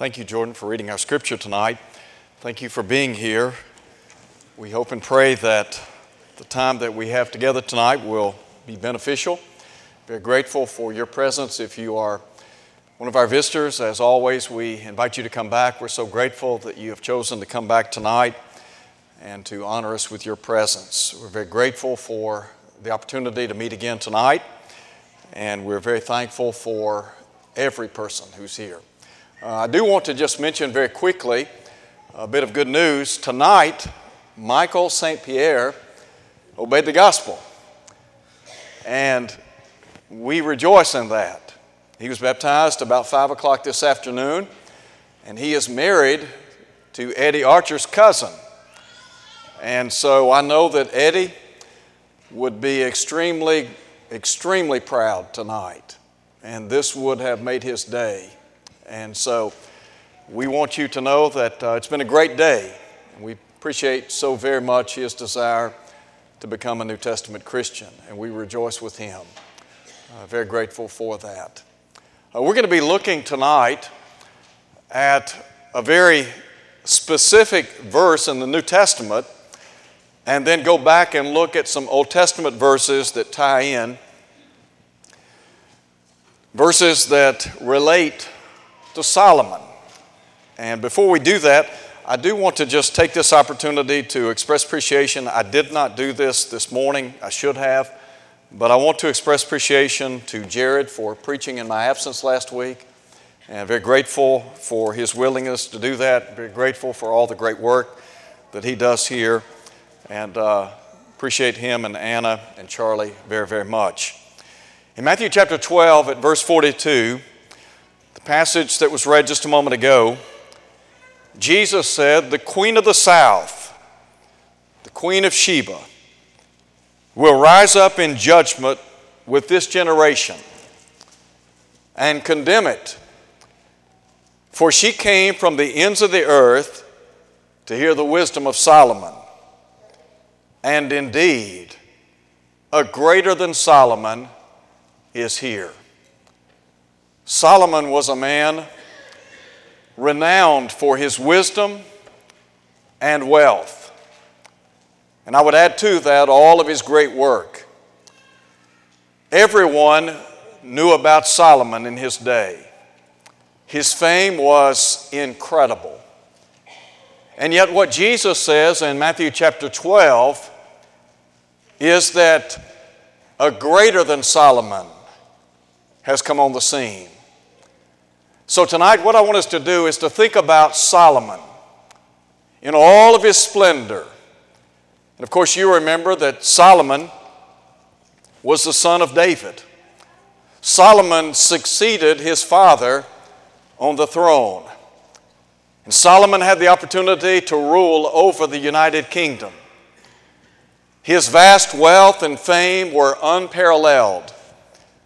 Thank you, Jordan, for reading our scripture tonight. Thank you for being here. We hope and pray that the time that we have together tonight will be beneficial. Very grateful for your presence. If you are one of our visitors, as always, we invite you to come back. We're so grateful that you have chosen to come back tonight and to honor us with your presence. We're very grateful for the opportunity to meet again tonight, and we're very thankful for every person who's here. Uh, I do want to just mention very quickly a bit of good news. Tonight, Michael St. Pierre obeyed the gospel, and we rejoice in that. He was baptized about 5 o'clock this afternoon, and he is married to Eddie Archer's cousin. And so I know that Eddie would be extremely, extremely proud tonight. And this would have made his day. And so we want you to know that uh, it's been a great day. We appreciate so very much his desire to become a New Testament Christian. And we rejoice with him. Uh, very grateful for that. Uh, we're going to be looking tonight at a very specific verse in the New Testament and then go back and look at some Old Testament verses that tie in, verses that relate to Solomon. And before we do that, I do want to just take this opportunity to express appreciation. I did not do this this morning, I should have, but I want to express appreciation to Jared for preaching in my absence last week. And very grateful for his willingness to do that. Very grateful for all the great work that he does here and uh, appreciate him and Anna and Charlie very, very much. In Matthew chapter 12, at verse 42, the passage that was read just a moment ago, Jesus said, The Queen of the South, the Queen of Sheba, will rise up in judgment with this generation and condemn it. For she came from the ends of the earth to hear the wisdom of Solomon. And indeed, a greater than Solomon is here. Solomon was a man renowned for his wisdom and wealth. And I would add to that all of his great work. Everyone knew about Solomon in his day. His fame was incredible. And yet, what Jesus says in Matthew chapter 12 is that a greater than Solomon has come on the scene. So, tonight, what I want us to do is to think about Solomon in all of his splendor. And of course, you remember that Solomon was the son of David. Solomon succeeded his father on the throne. And Solomon had the opportunity to rule over the United Kingdom. His vast wealth and fame were unparalleled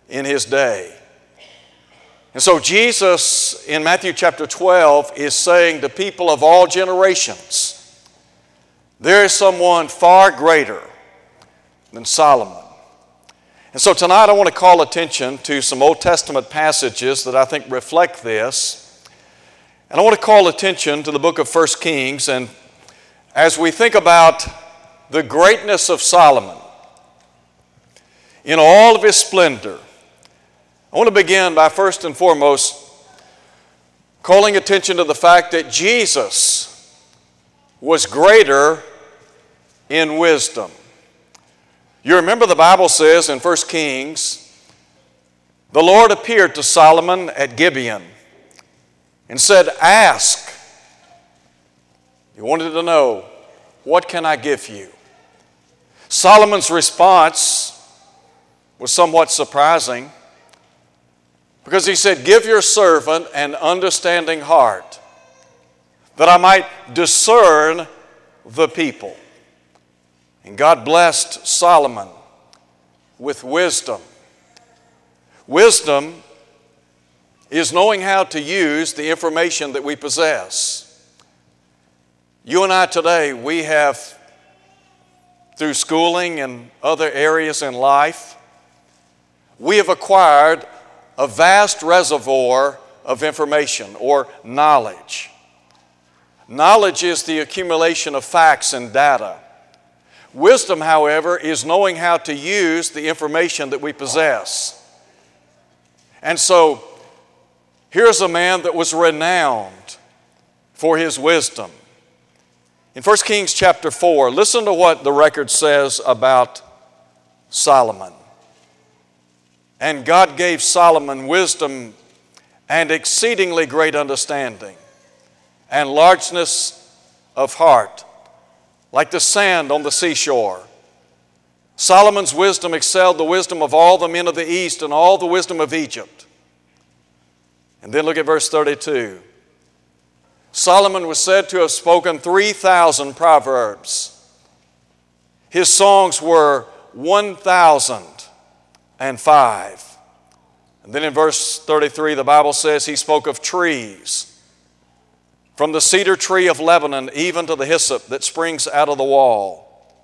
in his day. And so, Jesus in Matthew chapter 12 is saying to people of all generations, there is someone far greater than Solomon. And so, tonight I want to call attention to some Old Testament passages that I think reflect this. And I want to call attention to the book of 1 Kings. And as we think about the greatness of Solomon in all of his splendor, I want to begin by first and foremost calling attention to the fact that Jesus was greater in wisdom. You remember the Bible says in 1 Kings, the Lord appeared to Solomon at Gibeon and said, Ask. You wanted to know, What can I give you? Solomon's response was somewhat surprising because he said, Give your servant an understanding heart that I might discern the people. And God blessed Solomon with wisdom. Wisdom is knowing how to use the information that we possess. You and I today, we have, through schooling and other areas in life, we have acquired a vast reservoir of information or knowledge. Knowledge is the accumulation of facts and data. Wisdom, however, is knowing how to use the information that we possess. And so, here's a man that was renowned for his wisdom. In 1 Kings chapter 4, listen to what the record says about Solomon. And God gave Solomon wisdom and exceedingly great understanding and largeness of heart, like the sand on the seashore. Solomon's wisdom excelled the wisdom of all the men of the East and all the wisdom of Egypt. And then look at verse 32. Solomon was said to have spoken 3,000 proverbs. His songs were 1,005. And 5. And then in verse 33, the Bible says he spoke of trees. From the cedar tree of Lebanon, even to the hyssop that springs out of the wall.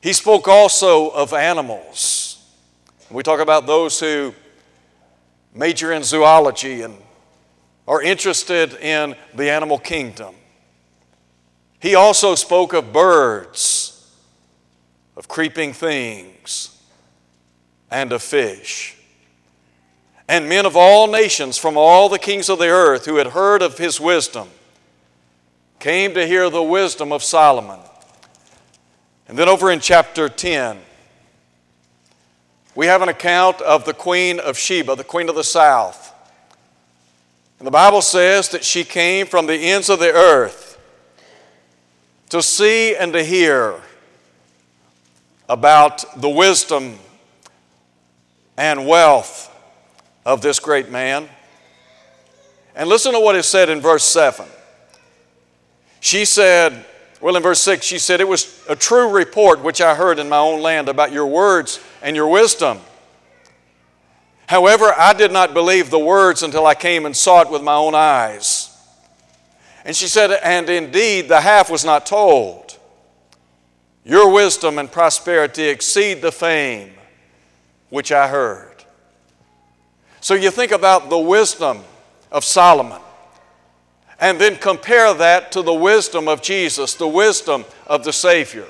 He spoke also of animals. We talk about those who major in zoology and are interested in the animal kingdom. He also spoke of birds, of creeping things, and of fish. And men of all nations from all the kings of the earth who had heard of his wisdom came to hear the wisdom of Solomon. And then over in chapter 10, we have an account of the queen of Sheba, the queen of the south. And the Bible says that she came from the ends of the earth to see and to hear about the wisdom and wealth of this great man. And listen to what is said in verse 7. She said, well, in verse 6, she said, It was a true report which I heard in my own land about your words and your wisdom. However, I did not believe the words until I came and saw it with my own eyes. And she said, And indeed, the half was not told. Your wisdom and prosperity exceed the fame which I heard. So you think about the wisdom of Solomon and then compare that to the wisdom of Jesus, the wisdom of the Savior.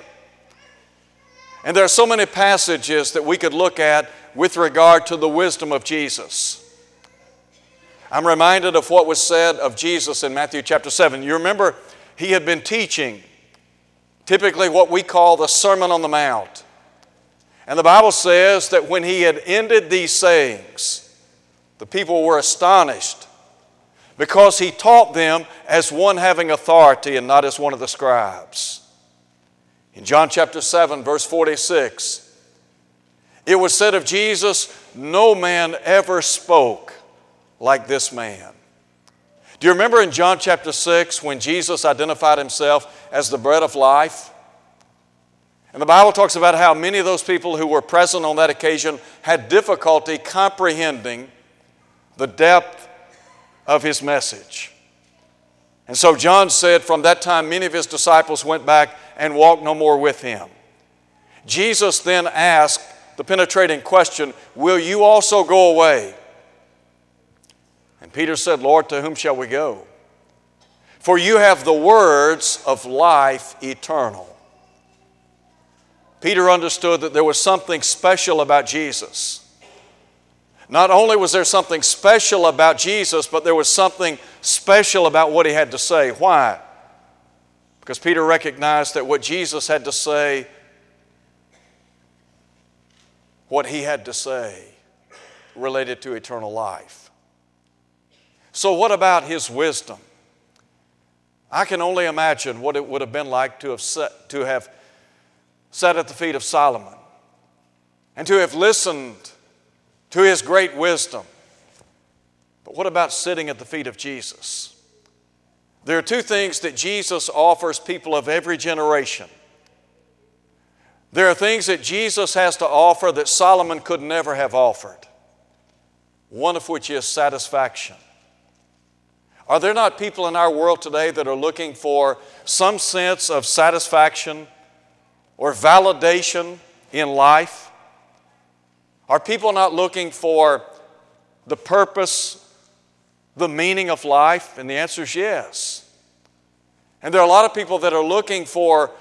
And there are so many passages that we could look at with regard to the wisdom of Jesus. I'm reminded of what was said of Jesus in Matthew chapter 7. You remember, he had been teaching typically what we call the Sermon on the Mount. And the Bible says that when he had ended these sayings, the people were astonished because he taught them as one having authority and not as one of the scribes. In John chapter 7, verse 46, it was said of Jesus, No man ever spoke like this man. Do you remember in John chapter 6 when Jesus identified himself as the bread of life? And the Bible talks about how many of those people who were present on that occasion had difficulty comprehending the depth of his message. And so John said, From that time, many of his disciples went back and walked no more with him. Jesus then asked the penetrating question, Will you also go away? And Peter said, Lord, to whom shall we go? For you have the words of life eternal. Peter understood that there was something special about Jesus. Not only was there something special about Jesus, but there was something special about what he had to say. Why? Because Peter recognized that what Jesus had to say, what he had to say, related to eternal life. So, what about his wisdom? I can only imagine what it would have been like to have, sat, to have sat at the feet of Solomon and to have listened to his great wisdom. But what about sitting at the feet of Jesus? There are two things that Jesus offers people of every generation. There are things that Jesus has to offer that Solomon could never have offered, one of which is satisfaction. Are there not people in our world today that are looking for some sense of satisfaction or validation in life? Are people not looking for the purpose the meaning of life? And the answer is yes. And there are a lot of people that are looking for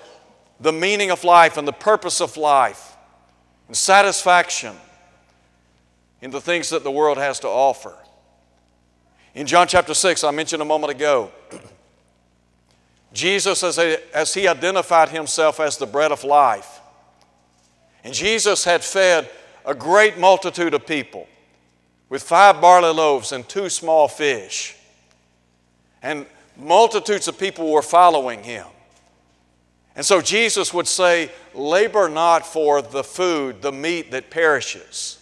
the meaning of life and the purpose of life and satisfaction in the things that the world has to offer. In John chapter 6, I mentioned a moment ago, Jesus, as, as he identified himself as the bread of life, and Jesus had fed a great multitude of people with five barley loaves and two small fish. And multitudes of people were following him. And so Jesus would say, Labor not for the food, the meat that perishes,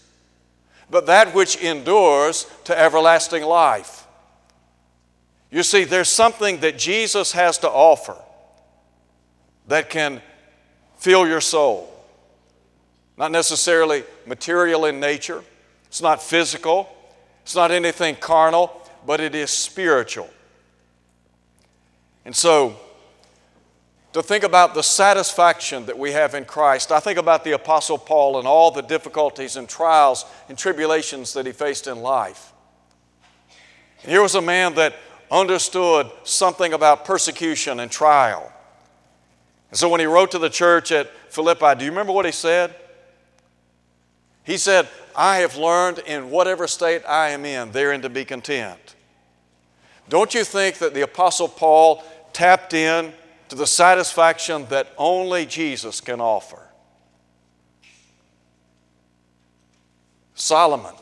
but that which endures to everlasting life. You see, there's something that Jesus has to offer that can fill your soul. Not necessarily material in nature, it's not physical, it's not anything carnal, but it is spiritual. And so, to think about the satisfaction that we have in Christ, I think about the Apostle Paul and all the difficulties and trials and tribulations that he faced in life. And here was a man that understood something about persecution and trial. And so when he wrote to the church at Philippi, do you remember what he said? He said, I have learned in whatever state I am in, therein to be content. Don't you think that the Apostle Paul tapped in to the satisfaction that only Jesus can offer? Solomon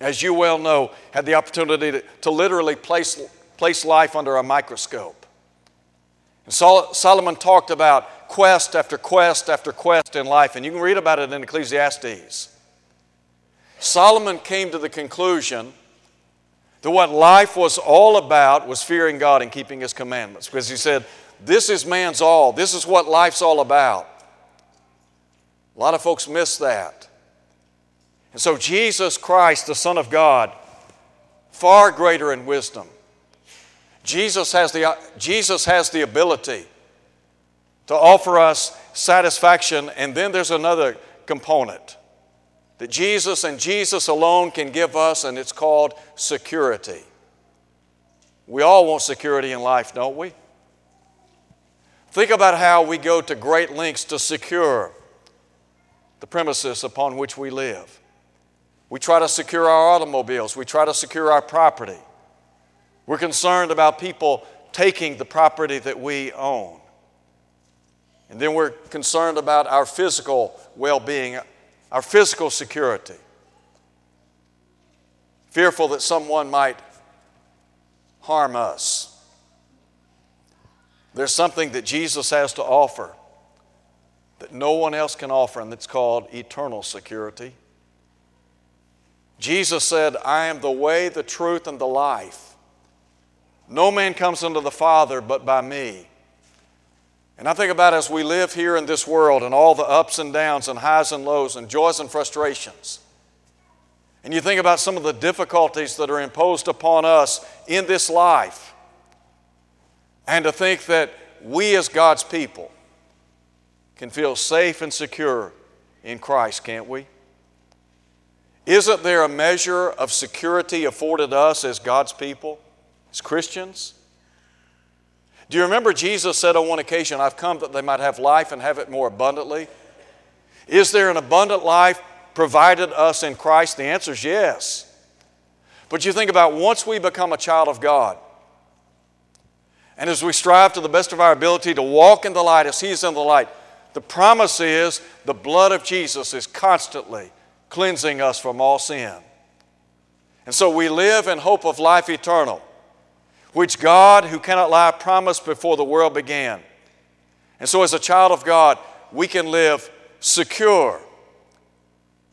as you well know, had the opportunity to, to literally place, place life under a microscope. And Sol- Solomon talked about quest after quest after quest in life, and you can read about it in Ecclesiastes. Solomon came to the conclusion that what life was all about was fearing God and keeping His commandments, because he said, This is man's all, this is what life's all about. A lot of folks miss that. And so, Jesus Christ, the Son of God, far greater in wisdom. Jesus has the, Jesus has the ability to offer us satisfaction, and then there's another component that Jesus and Jesus alone can give us, and it's called security. We all want security in life, don't we? Think about how we go to great lengths to secure the premises upon which we live. We try to secure our automobiles. We try to secure our property. We're concerned about people taking the property that we own. And then we're concerned about our physical well being, our physical security. Fearful that someone might harm us. There's something that Jesus has to offer that no one else can offer, and that's called eternal security. Jesus said, I am the way, the truth, and the life. No man comes unto the Father but by me. And I think about as we live here in this world and all the ups and downs and highs and lows and joys and frustrations. And you think about some of the difficulties that are imposed upon us in this life. And to think that we as God's people can feel safe and secure in Christ, can't we? Isn't there a measure of security afforded us as God's people, as Christians? Do you remember Jesus said on one occasion, I've come that they might have life and have it more abundantly? Is there an abundant life provided us in Christ? The answer is yes. But you think about once we become a child of God, and as we strive to the best of our ability to walk in the light as He is in the light, the promise is the blood of Jesus is constantly cleansing us from all sin. And so we live in hope of life eternal, which God, who cannot lie, promised before the world began. And so, as a child of God, we can live secure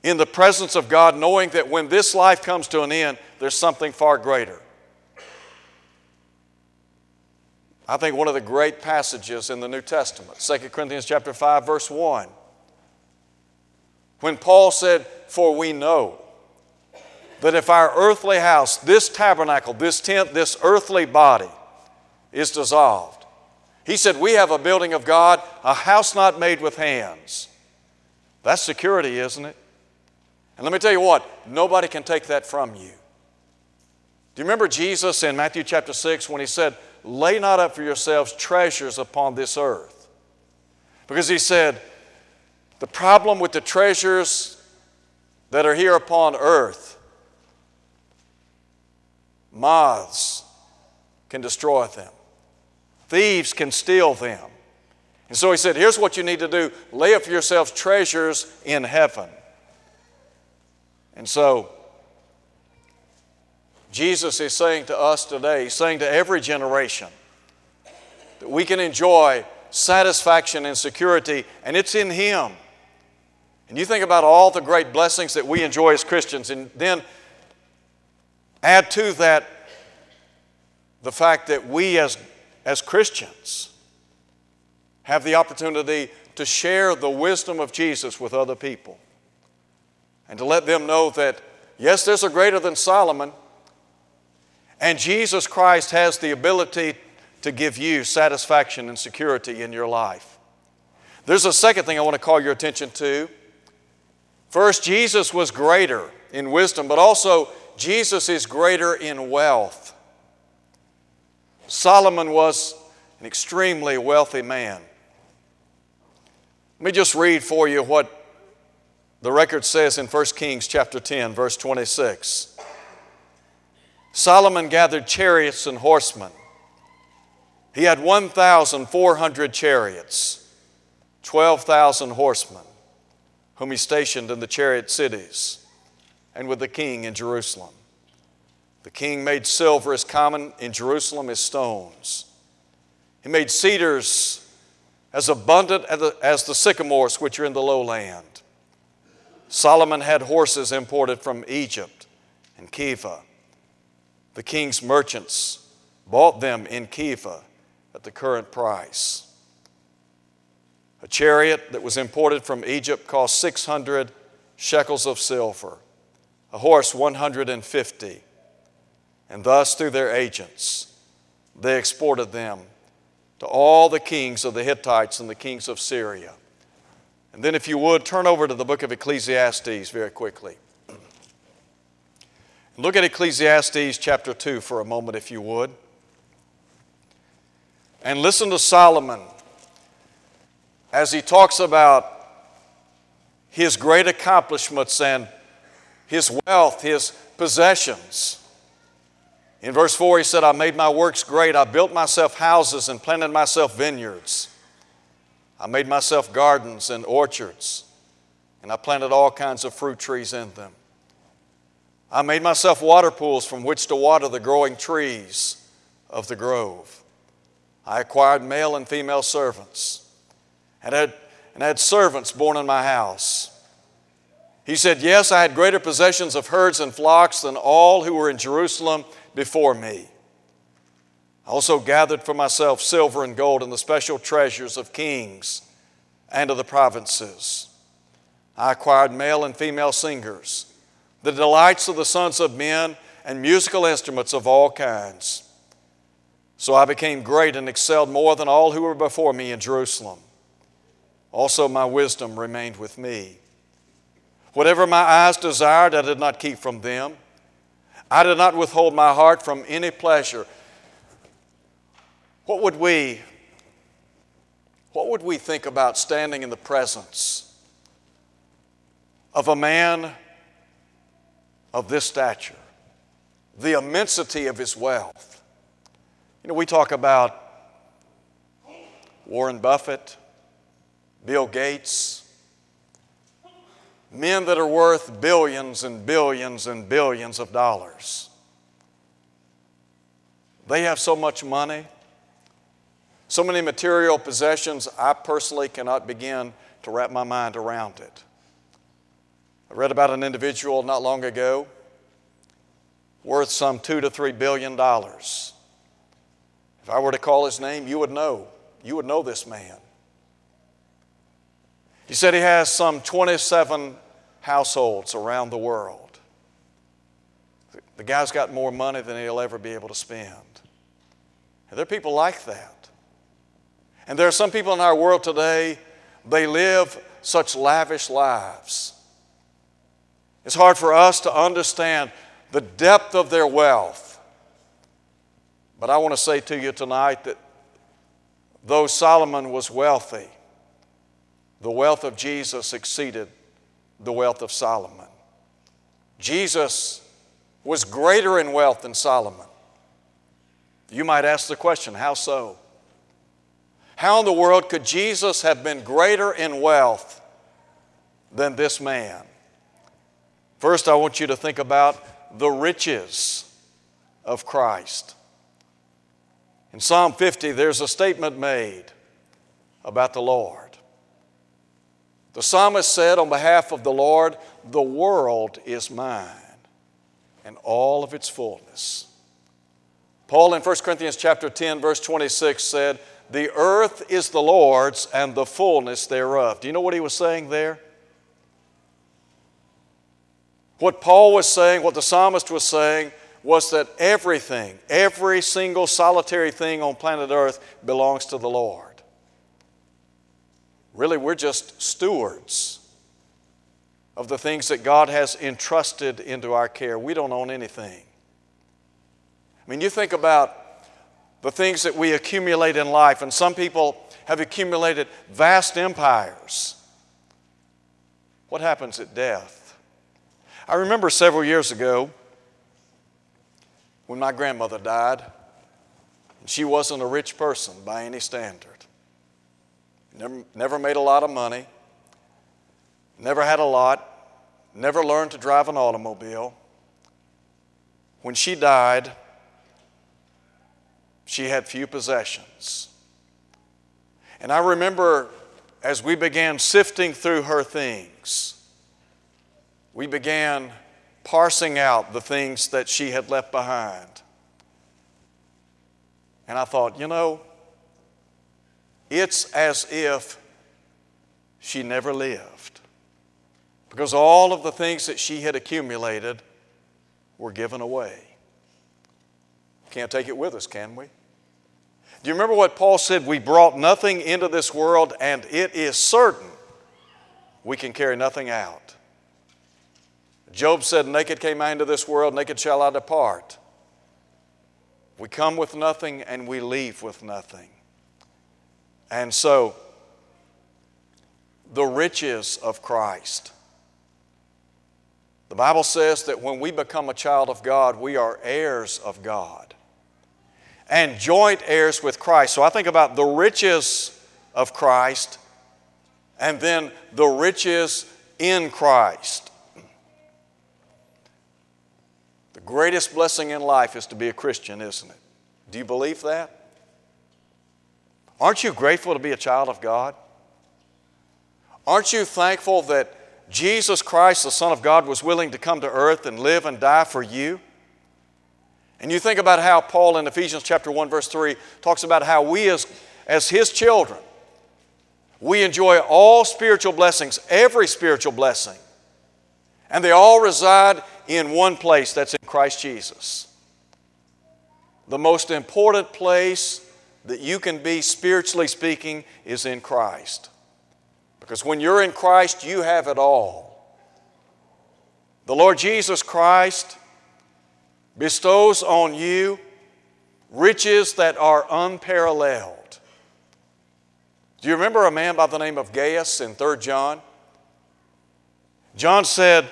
in the presence of God, knowing that when this life comes to an end, there's something far greater. I think one of the great passages in the New Testament, 2 Corinthians chapter 5, verse 1, when Paul said, for we know that if our earthly house, this tabernacle, this tent, this earthly body is dissolved, he said, We have a building of God, a house not made with hands. That's security, isn't it? And let me tell you what, nobody can take that from you. Do you remember Jesus in Matthew chapter 6 when he said, Lay not up for yourselves treasures upon this earth? Because he said, The problem with the treasures that are here upon earth, moths can destroy them, thieves can steal them. And so he said, Here's what you need to do lay up for yourselves treasures in heaven. And so, Jesus is saying to us today, He's saying to every generation, that we can enjoy satisfaction and security, and it's in Him. And you think about all the great blessings that we enjoy as Christians, and then add to that the fact that we as, as Christians have the opportunity to share the wisdom of Jesus with other people and to let them know that, yes, there's a greater than Solomon, and Jesus Christ has the ability to give you satisfaction and security in your life. There's a second thing I want to call your attention to. First, Jesus was greater in wisdom, but also Jesus is greater in wealth. Solomon was an extremely wealthy man. Let me just read for you what the record says in 1 Kings chapter 10, verse 26. Solomon gathered chariots and horsemen. He had 1,400 chariots, 12,000 horsemen, whom he stationed in the chariot cities and with the king in Jerusalem. The king made silver as common in Jerusalem as stones. He made cedars as abundant as the sycamores which are in the lowland. Solomon had horses imported from Egypt and Keveh the king's merchants bought them in Keveh at the current price. A chariot that was imported from Egypt cost 600 shekels of silver, a horse 150. And thus, through their agents, they exported them to all the kings of the Hittites and the kings of Syria. And then, if you would, turn over to the book of Ecclesiastes very quickly. Look at Ecclesiastes chapter 2 for a moment, if you would. And listen to Solomon as he talks about his great accomplishments and his wealth, his possessions. In verse 4, he said, I made my works great. I built myself houses and planted myself vineyards. I made myself gardens and orchards, and I planted all kinds of fruit trees in them. I made myself water pools from which to water the growing trees of the grove. I acquired male and female servants and had, and had servants born in my house. He said, Yes, I had greater possessions of herds and flocks than all who were in Jerusalem before me. I also gathered for myself silver and gold and the special treasures of kings and of the provinces. I acquired male and female singers the delights of the sons of men, and musical instruments of all kinds. So I became great and excelled more than all who were before me in Jerusalem. Also, my wisdom remained with me. Whatever my eyes desired, I did not keep from them. I did not withhold my heart from any pleasure. What would we what would we think about standing in the presence of a man of this stature, the immensity of his wealth. You know, we talk about Warren Buffett, Bill Gates, men that are worth billions and billions and billions of dollars. They have so much money, so many material possessions, I personally cannot begin to wrap my mind around it. I read about an individual not long ago worth some two to three billion dollars. If I were to call his name, you would know. You would know this man. He said he has some 27 households around the world. The guy's got more money than he'll ever be able to spend. And there are people like that. And there are some people in our world today, they live such lavish lives. It's hard for us to understand the depth of their wealth But I want to say to you tonight that though Solomon was wealthy, the wealth of Jesus exceeded the wealth of Solomon. Jesus was greater in wealth than Solomon. You might ask the question, how so? How in the world could Jesus have been greater in wealth than this man? First, I want you to think about the riches of Christ. In Psalm 50, there's a statement made about the Lord. The psalmist said on behalf of the Lord, The world is mine and all of its fullness. Paul in 1 Corinthians chapter 10 verse 26 said, "The earth is the Lord's and the fullness thereof." Do you know what he was saying there? What Paul was saying, what the psalmist was saying, was that everything, every single solitary thing on planet Earth belongs to the Lord. Really, we're just stewards of the things that God has entrusted into our care. We don't own anything. I mean, you think about the things that we accumulate in life, and some people have accumulated vast empires. What happens at death? I remember several years ago when my grandmother died. and She wasn't a rich person by any standard. Never, never made a lot of money, never had a lot, never learned to drive an automobile. When she died, she had few possessions. And I remember as we began sifting through her things, we began parsing out the things that she had left behind. And I thought, you know, it's as if she never lived. Because all of the things that she had accumulated were given away. Can't take it with us, can we? Do you remember what Paul said? We brought nothing into this world, and it is certain we can carry nothing out. Job said, Naked came I into this world, naked shall I depart. We come with nothing and we leave with nothing. And so, the riches of Christ. The Bible says that when we become a child of God, we are heirs of God and joint heirs with Christ. So I think about the riches of Christ and then the riches in Christ. The greatest blessing in life is to be a Christian, isn't it? Do you believe that? Aren't you grateful to be a child of God? Aren't you thankful that Jesus Christ, the Son of God, was willing to come to earth and live and die for you? And you think about how Paul in Ephesians chapter 1 verse 3 talks about how we as, as his children we enjoy all spiritual blessings, every spiritual blessing. And they all reside in one place that's in Christ Jesus. The most important place that you can be spiritually speaking is in Christ. Because when you're in Christ, you have it all. The Lord Jesus Christ bestows on you riches that are unparalleled. Do you remember a man by the name of Gaius in 3 John? John said,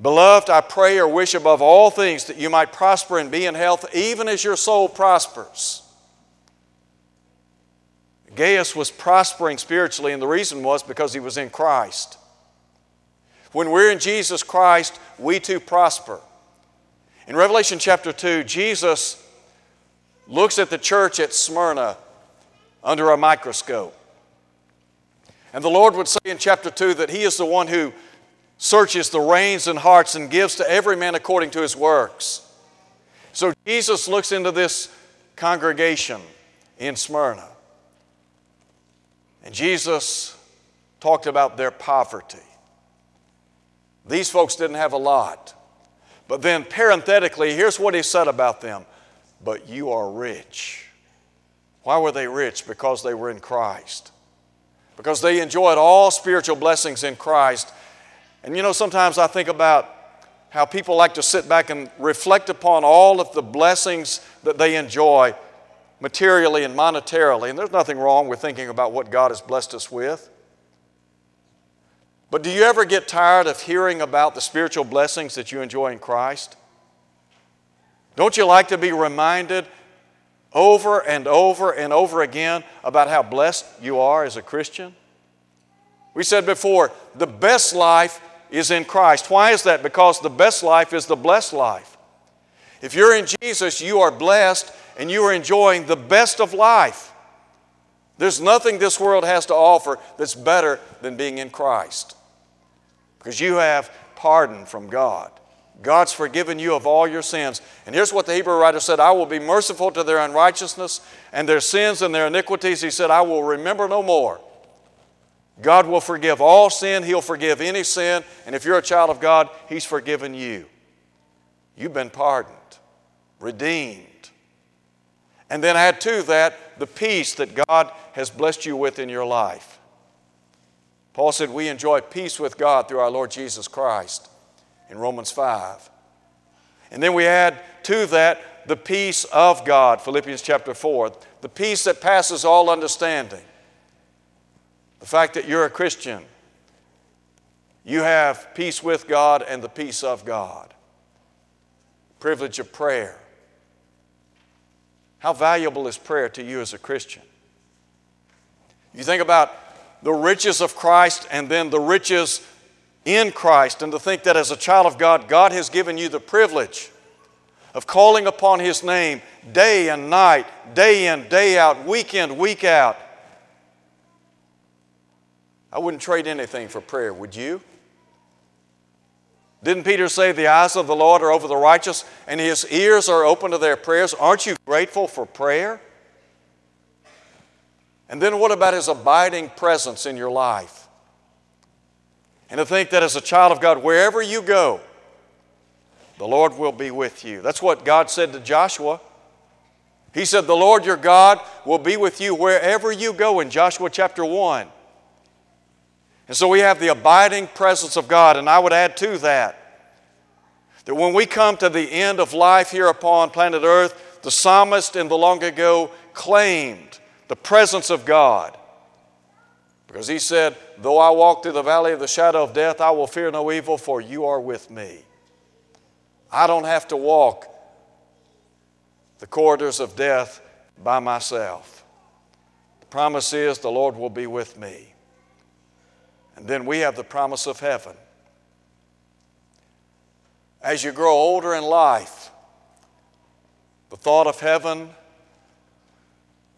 Beloved, I pray or wish above all things that you might prosper and be in health, even as your soul prospers. Gaius was prospering spiritually, and the reason was because he was in Christ. When we're in Jesus Christ, we too prosper. In Revelation chapter 2, Jesus looks at the church at Smyrna under a microscope. And the Lord would say in chapter 2 that He is the one who searches the reins and hearts and gives to every man according to his works. So Jesus looks into this congregation in Smyrna. And Jesus talked about their poverty. These folks didn't have a lot. But then, parenthetically, here's what he said about them But you are rich. Why were they rich? Because they were in Christ. Because they enjoyed all spiritual blessings in Christ and you know, sometimes I think about how people like to sit back and reflect upon all of the blessings that they enjoy materially and monetarily. And there's nothing wrong with thinking about what God has blessed us with. But do you ever get tired of hearing about the spiritual blessings that you enjoy in Christ? Don't you like to be reminded over and over and over again about how blessed you are as a Christian? We said before, the best life is in Christ. Why is that? Because the best life is the blessed life. If you're in Jesus, you are blessed and you are enjoying the best of life. There's nothing this world has to offer that's better than being in Christ because you have pardon from God. God's forgiven you of all your sins. And here's what the Hebrew writer said I will be merciful to their unrighteousness and their sins and their iniquities. He said, I will remember no more. God will forgive all sin, He'll forgive any sin, and if you're a child of God, He's forgiven you. You've been pardoned, redeemed. And then add to that the peace that God has blessed you with in your life. Paul said, We enjoy peace with God through our Lord Jesus Christ in Romans 5. And then we add to that the peace of God, Philippians chapter 4, the peace that passes all understanding. The fact that you're a Christian, you have peace with God and the peace of God. Privilege of prayer. How valuable is prayer to you as a Christian? You think about the riches of Christ and then the riches in Christ, and to think that as a child of God, God has given you the privilege of calling upon His name day and night, day in, day out, week in, week out, I wouldn't trade anything for prayer, would you? Didn't Peter say, The eyes of the Lord are over the righteous and his ears are open to their prayers? Aren't you grateful for prayer? And then what about his abiding presence in your life? And to think that as a child of God, wherever you go, the Lord will be with you. That's what God said to Joshua. He said, The Lord your God will be with you wherever you go in Joshua chapter 1. And so we have the abiding presence of God. And I would add to that that when we come to the end of life here upon planet Earth, the psalmist in the long ago claimed the presence of God. Because he said, Though I walk through the valley of the shadow of death, I will fear no evil, for you are with me. I don't have to walk the corridors of death by myself. The promise is the Lord will be with me. And then we have the promise of heaven. As you grow older in life, the thought of heaven,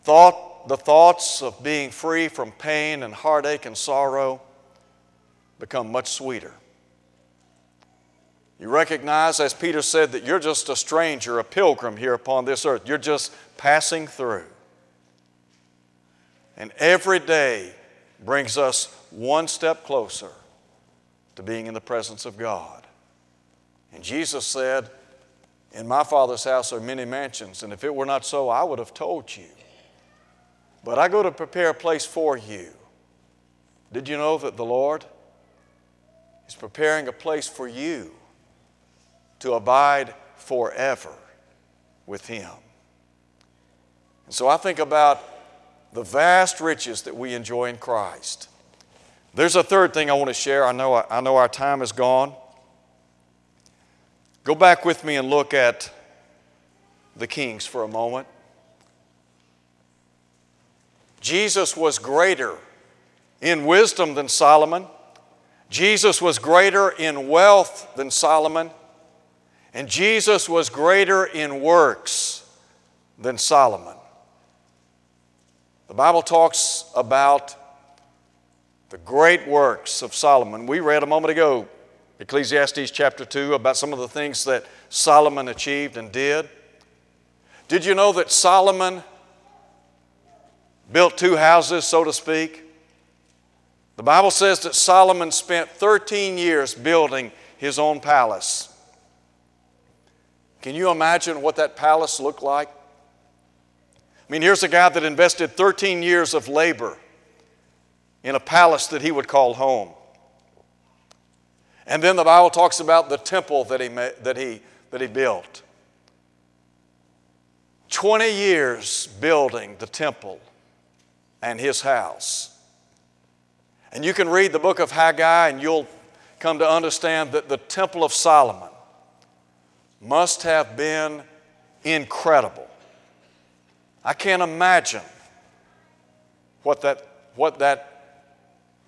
thought, the thoughts of being free from pain and heartache and sorrow become much sweeter. You recognize, as Peter said, that you're just a stranger, a pilgrim here upon this earth. You're just passing through. And every day brings us one step closer to being in the presence of God. And Jesus said, In my Father's house are many mansions, and if it were not so, I would have told you. But I go to prepare a place for you. Did you know that the Lord is preparing a place for you to abide forever with Him? And so I think about the vast riches that we enjoy in Christ. There's a third thing I want to share. I know, I know our time is gone. Go back with me and look at the kings for a moment. Jesus was greater in wisdom than Solomon. Jesus was greater in wealth than Solomon. And Jesus was greater in works than Solomon. The Bible talks about the great works of Solomon. We read a moment ago, Ecclesiastes chapter 2, about some of the things that Solomon achieved and did. Did you know that Solomon built two houses, so to speak? The Bible says that Solomon spent 13 years building his own palace. Can you imagine what that palace looked like? I mean, here's a guy that invested 13 years of labor in a palace that he would call home. And then the Bible talks about the temple that he, that he, that he built. 20 years building the temple and his house. And you can read the book of Haggai and you'll come to understand that the temple of Solomon must have been incredible. I can't imagine what that, what that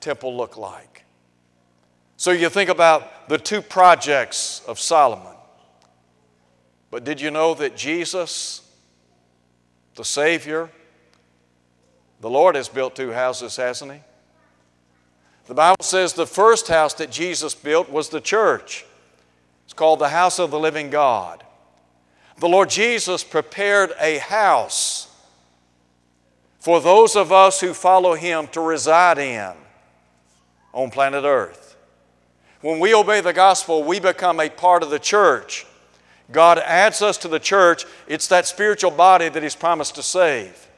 temple look like. So you think about the two projects of Solomon. But did you know that Jesus, the Savior, the Lord has built two houses, hasn't He? The Bible says the first house that Jesus built was the church. It's called the house of the living God. The Lord Jesus prepared a house for those of us who follow Him to reside in on planet Earth. When we obey the gospel, we become a part of the church. God adds us to the church. It's that spiritual body that He's promised to save.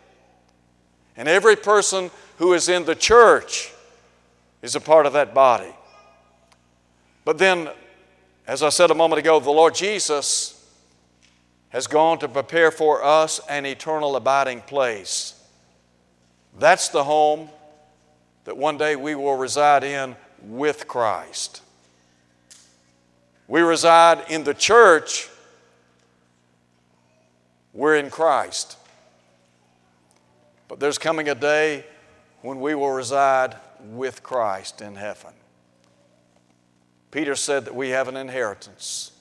And every person who is in the church is a part of that body. But then, as I said a moment ago, the Lord Jesus has gone to prepare for us an eternal abiding place. That's the home that one day we will reside in with Christ. We reside in the church, we're in Christ. But there's coming a day when we will reside with Christ in heaven. Peter said that we have an inheritance.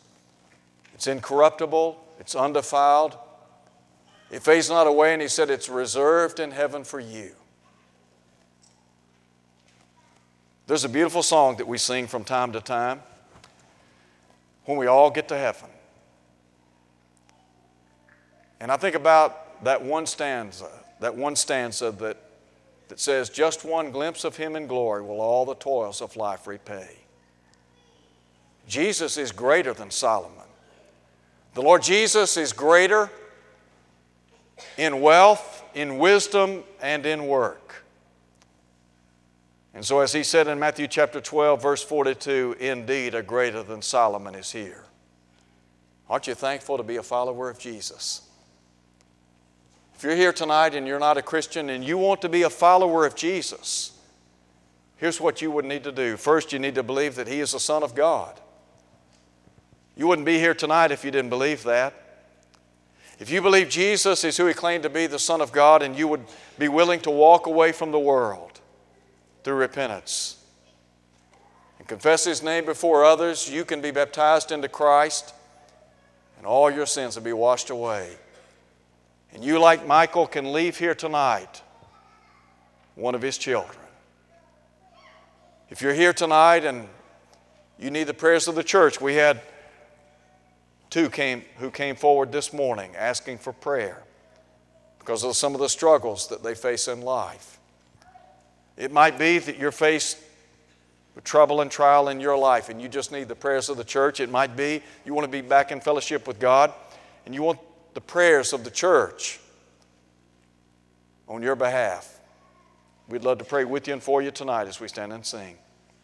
It's incorruptible, it's undefiled, it fades not away, and he said it's reserved in heaven for you. There's a beautiful song that we sing from time to time when we all get to heaven. And I think about that one stanza, that one stanza that, that says, Just one glimpse of Him in glory will all the toils of life repay. Jesus is greater than Solomon. The Lord Jesus is greater in wealth, in wisdom, and in work. And so, as he said in Matthew chapter 12, verse 42, indeed a greater than Solomon is here. Aren't you thankful to be a follower of Jesus? If you're here tonight and you're not a Christian and you want to be a follower of Jesus, here's what you would need to do. First, you need to believe that He is the Son of God. You wouldn't be here tonight if you didn't believe that. If you believe Jesus is who He claimed to be, the Son of God, and you would be willing to walk away from the world through repentance and confess His name before others, you can be baptized into Christ and all your sins will be washed away. And you, like Michael, can leave here tonight one of His children. If you're here tonight and you need the prayers of the church, we had two came, who came forward this morning asking for prayer because of some of the struggles that they face in life. It might be that you're faced with trouble and trial in your life and you just need the prayers of the church. It might be you want to be back in fellowship with God and you want the prayers of the church on your behalf. We'd love to pray with you and for you tonight as we stand and sing.